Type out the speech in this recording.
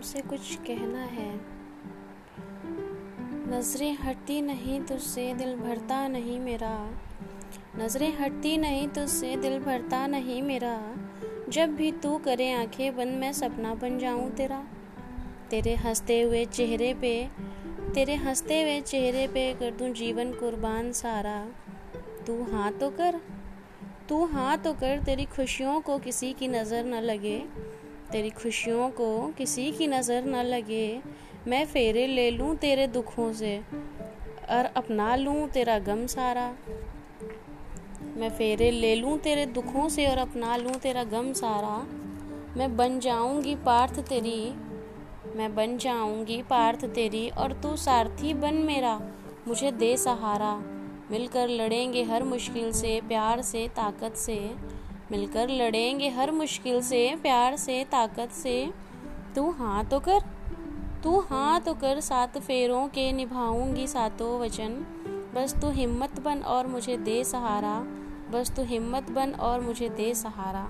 कुछ कहना है। नज़रें हटती नहीं तुझसे, दिल भरता नहीं मेरा। नज़रें हटती नहीं तुझसे, दिल भरता नहीं मेरा। जब भी तू करे आँखें बंद, मैं सपना बन जाऊँ तेरा। तेरे हँसते हुए चेहरे पे, तेरे हँसते हुए चेहरे पे कर दूँ जीवन कुर्बान सारा। तू हाँ तो कर, तू हाँ तो कर, तेरी खुशियों को किसी की नज़र न लगे। तेरी खुशियों को किसी की नज़र न लगे, मैं फेरे ले लूँ तेरे दुखों से, और अपना लूँ तेरा गम सारा। मैं फेरे ले लूँ तेरे दुखों से, और अपना लूँ तेरा गम सारा। मैं बन जाऊँगी पार्थ तेरी, मैं बन जाऊँगी पार्थ तेरी, और तू सारथी बन मेरा, मुझे दे सहारा। मिलकर लड़ेंगे हर मुश्किल से, प्यार से, ताकत से। मिलकर लड़ेंगे हर मुश्किल से, प्यार से, ताकत से। तू हाँ तो कर, तू हाँ तो कर, सात फेरों के निभाऊँगी सातों वचन। बस तू हिम्मत बन और मुझे दे सहारा, बस तू हिम्मत बन और मुझे दे सहारा।